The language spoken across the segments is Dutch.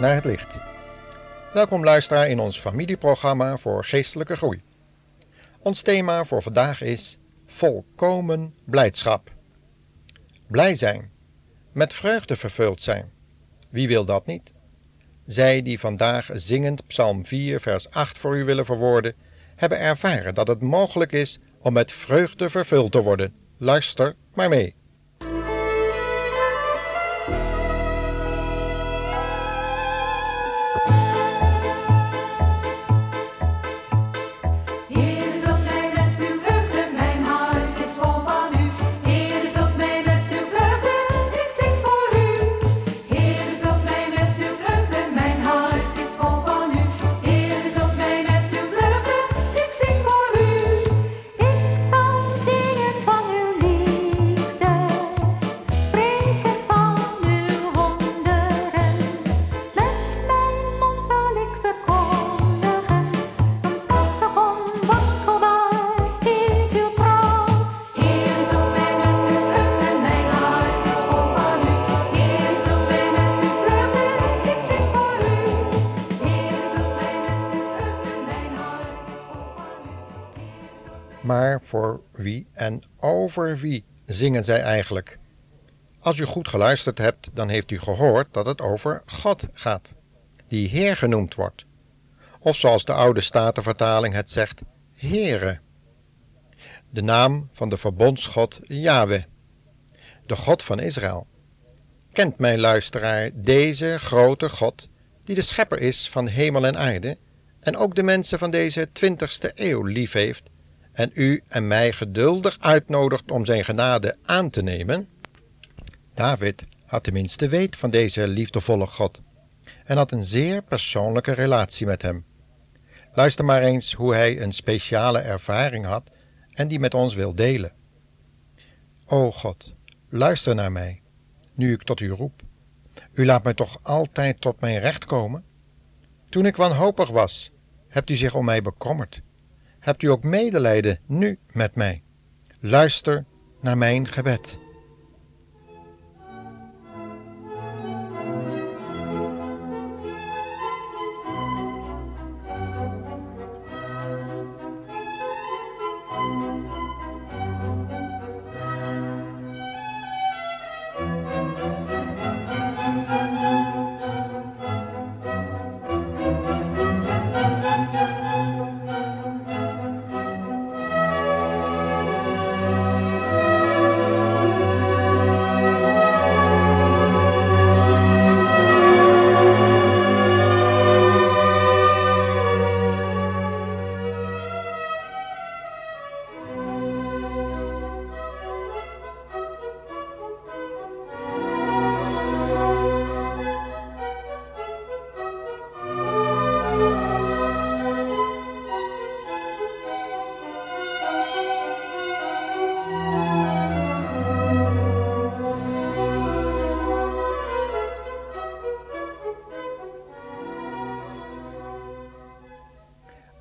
Naar het licht. Welkom luisteraar in ons familieprogramma voor geestelijke groei. Ons thema voor vandaag is volkomen blijdschap. Blij zijn, met vreugde vervuld zijn. Wie wil dat niet? Zij die vandaag zingend Psalm 4, vers 8 voor u willen verwoorden, hebben ervaren dat het mogelijk is om met vreugde vervuld te worden. Luister maar mee. Voor wie en over wie zingen zij eigenlijk? Als u goed geluisterd hebt, dan heeft u gehoord dat het over God gaat, die Heer genoemd wordt. Of zoals de oude Statenvertaling het zegt, Heere. De naam van de verbondsgod Yahweh, de God van Israël. Kent mijn luisteraar deze grote God, die de schepper is van hemel en aarde, en ook de mensen van deze twintigste eeuw lief heeft en u en mij geduldig uitnodigt om zijn genade aan te nemen? David had tenminste weet van deze liefdevolle God en had een zeer persoonlijke relatie met hem. Luister maar eens hoe hij een speciale ervaring had en die met ons wil delen. O God, luister naar mij, nu ik tot u roep. U laat mij toch altijd tot mijn recht komen? Toen ik wanhopig was, hebt u zich om mij bekommerd hebt u ook medelijden nu met mij. Luister naar mijn gebed.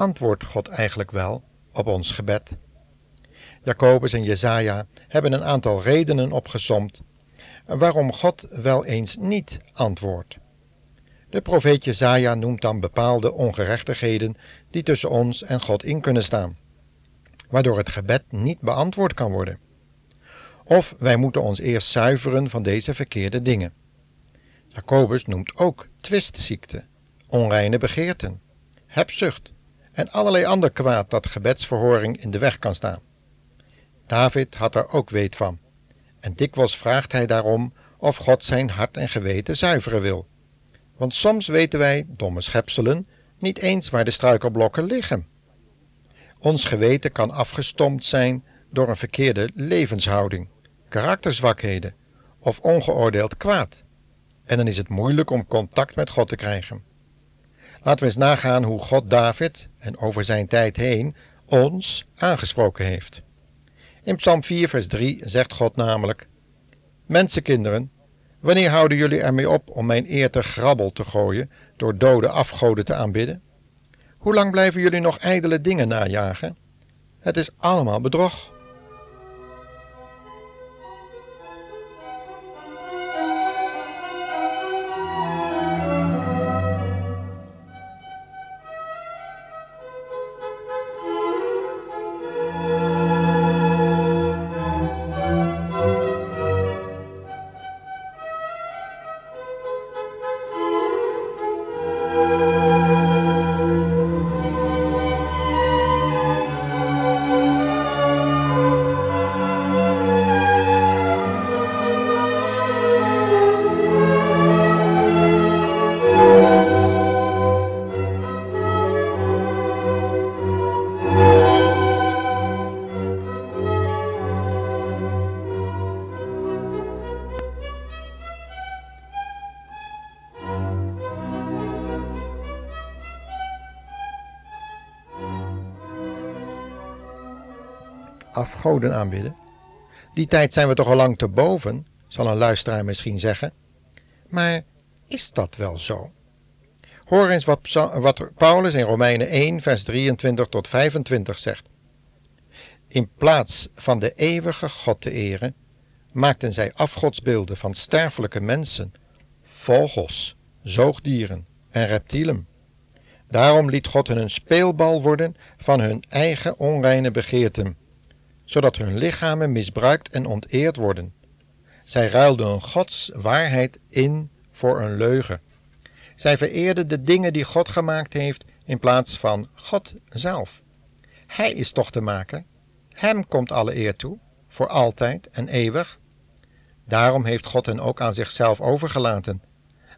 Antwoordt God eigenlijk wel op ons gebed? Jacobus en Jesaja hebben een aantal redenen opgesomd waarom God wel eens niet antwoordt. De profeet Jesaja noemt dan bepaalde ongerechtigheden die tussen ons en God in kunnen staan, waardoor het gebed niet beantwoord kan worden. Of wij moeten ons eerst zuiveren van deze verkeerde dingen. Jacobus noemt ook twistziekte, onreine begeerten, hebzucht, en allerlei ander kwaad dat gebedsverhoring in de weg kan staan. David had er ook weet van, en dikwijls vraagt hij daarom of God zijn hart en geweten zuiveren wil. Want soms weten wij, domme schepselen, niet eens waar de struikelblokken liggen. Ons geweten kan afgestompt zijn door een verkeerde levenshouding, karakterzwakheden of ongeoordeeld kwaad. En dan is het moeilijk om contact met God te krijgen. Laten we eens nagaan hoe God David en over zijn tijd heen ons aangesproken heeft. In Psalm 4, vers 3 zegt God namelijk: Mensenkinderen, wanneer houden jullie ermee op om mijn eer te grabbel te gooien door dode afgoden te aanbidden? Hoe lang blijven jullie nog ijdele dingen najagen? Het is allemaal bedrog. Afgoden aanbidden? Die tijd zijn we toch al lang te boven, zal een luisteraar misschien zeggen. Maar is dat wel zo? Hoor eens wat, wat Paulus in Romeinen 1, vers 23 tot 25 zegt. In plaats van de eeuwige God te eren, maakten zij afgodsbeelden van sterfelijke mensen, vogels, zoogdieren en reptielen. Daarom liet God hun een speelbal worden van hun eigen onreine begeerten, zodat hun lichamen misbruikt en onteerd worden. Zij ruilden Gods waarheid in voor een leugen. Zij vereerden de dingen die God gemaakt heeft in plaats van God zelf. Hij is toch te maken. Hem komt alle eer toe, voor altijd en eeuwig. Daarom heeft God hen ook aan zichzelf overgelaten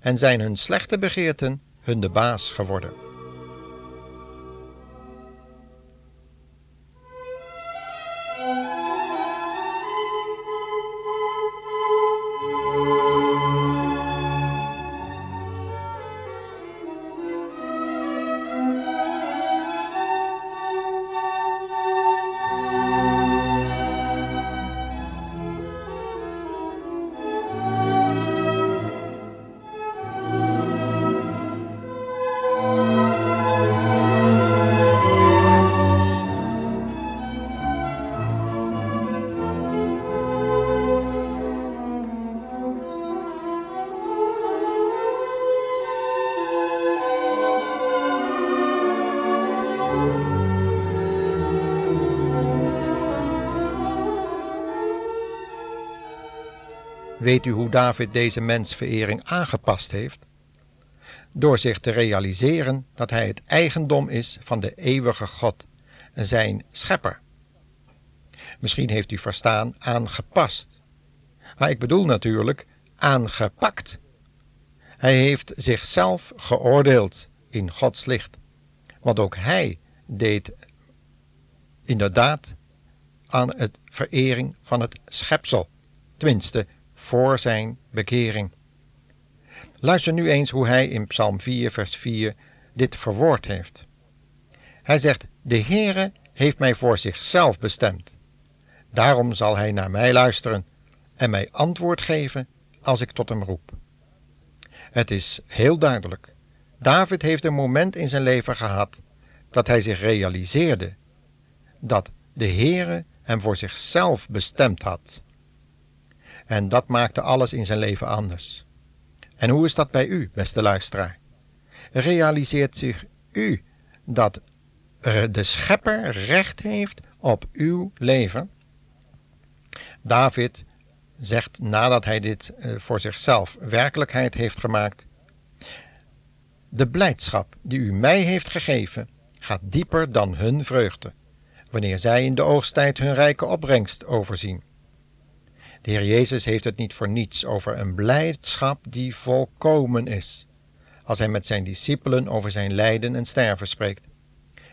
en zijn hun slechte begeerten hun de baas geworden. Weet u hoe David deze mensverering aangepast heeft? Door zich te realiseren dat hij het eigendom is van de eeuwige God, zijn schepper. Misschien heeft u verstaan aangepast. Maar ik bedoel natuurlijk aangepakt. Hij heeft zichzelf geoordeeld in Gods licht. Want ook hij deed inderdaad aan het verering van het schepsel. Tenminste, voor zijn bekering. Luister nu eens hoe hij in Psalm 4, vers 4 dit verwoord heeft. Hij zegt: De Heere heeft mij voor zichzelf bestemd. Daarom zal hij naar mij luisteren en mij antwoord geven als ik tot hem roep. Het is heel duidelijk. David heeft een moment in zijn leven gehad dat hij zich realiseerde dat de Heere hem voor zichzelf bestemd had. En dat maakte alles in zijn leven anders. En hoe is dat bij u, beste luisteraar? Realiseert zich u dat de schepper recht heeft op uw leven? David zegt nadat hij dit eh, voor zichzelf werkelijkheid heeft gemaakt: De blijdschap die u mij heeft gegeven gaat dieper dan hun vreugde, wanneer zij in de oogsttijd hun rijke opbrengst overzien. De Heer Jezus heeft het niet voor niets over een blijdschap die volkomen is, als hij met zijn discipelen over zijn lijden en sterven spreekt.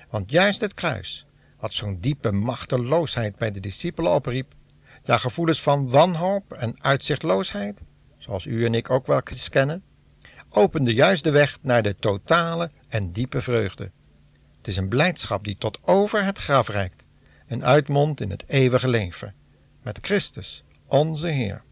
Want juist het kruis, wat zo'n diepe machteloosheid bij de discipelen opriep, ja gevoelens van wanhoop en uitzichtloosheid, zoals u en ik ook wel eens kennen, opende juist de weg naar de totale en diepe vreugde. Het is een blijdschap die tot over het graf reikt en uitmondt in het eeuwige leven, met Christus onze Heer.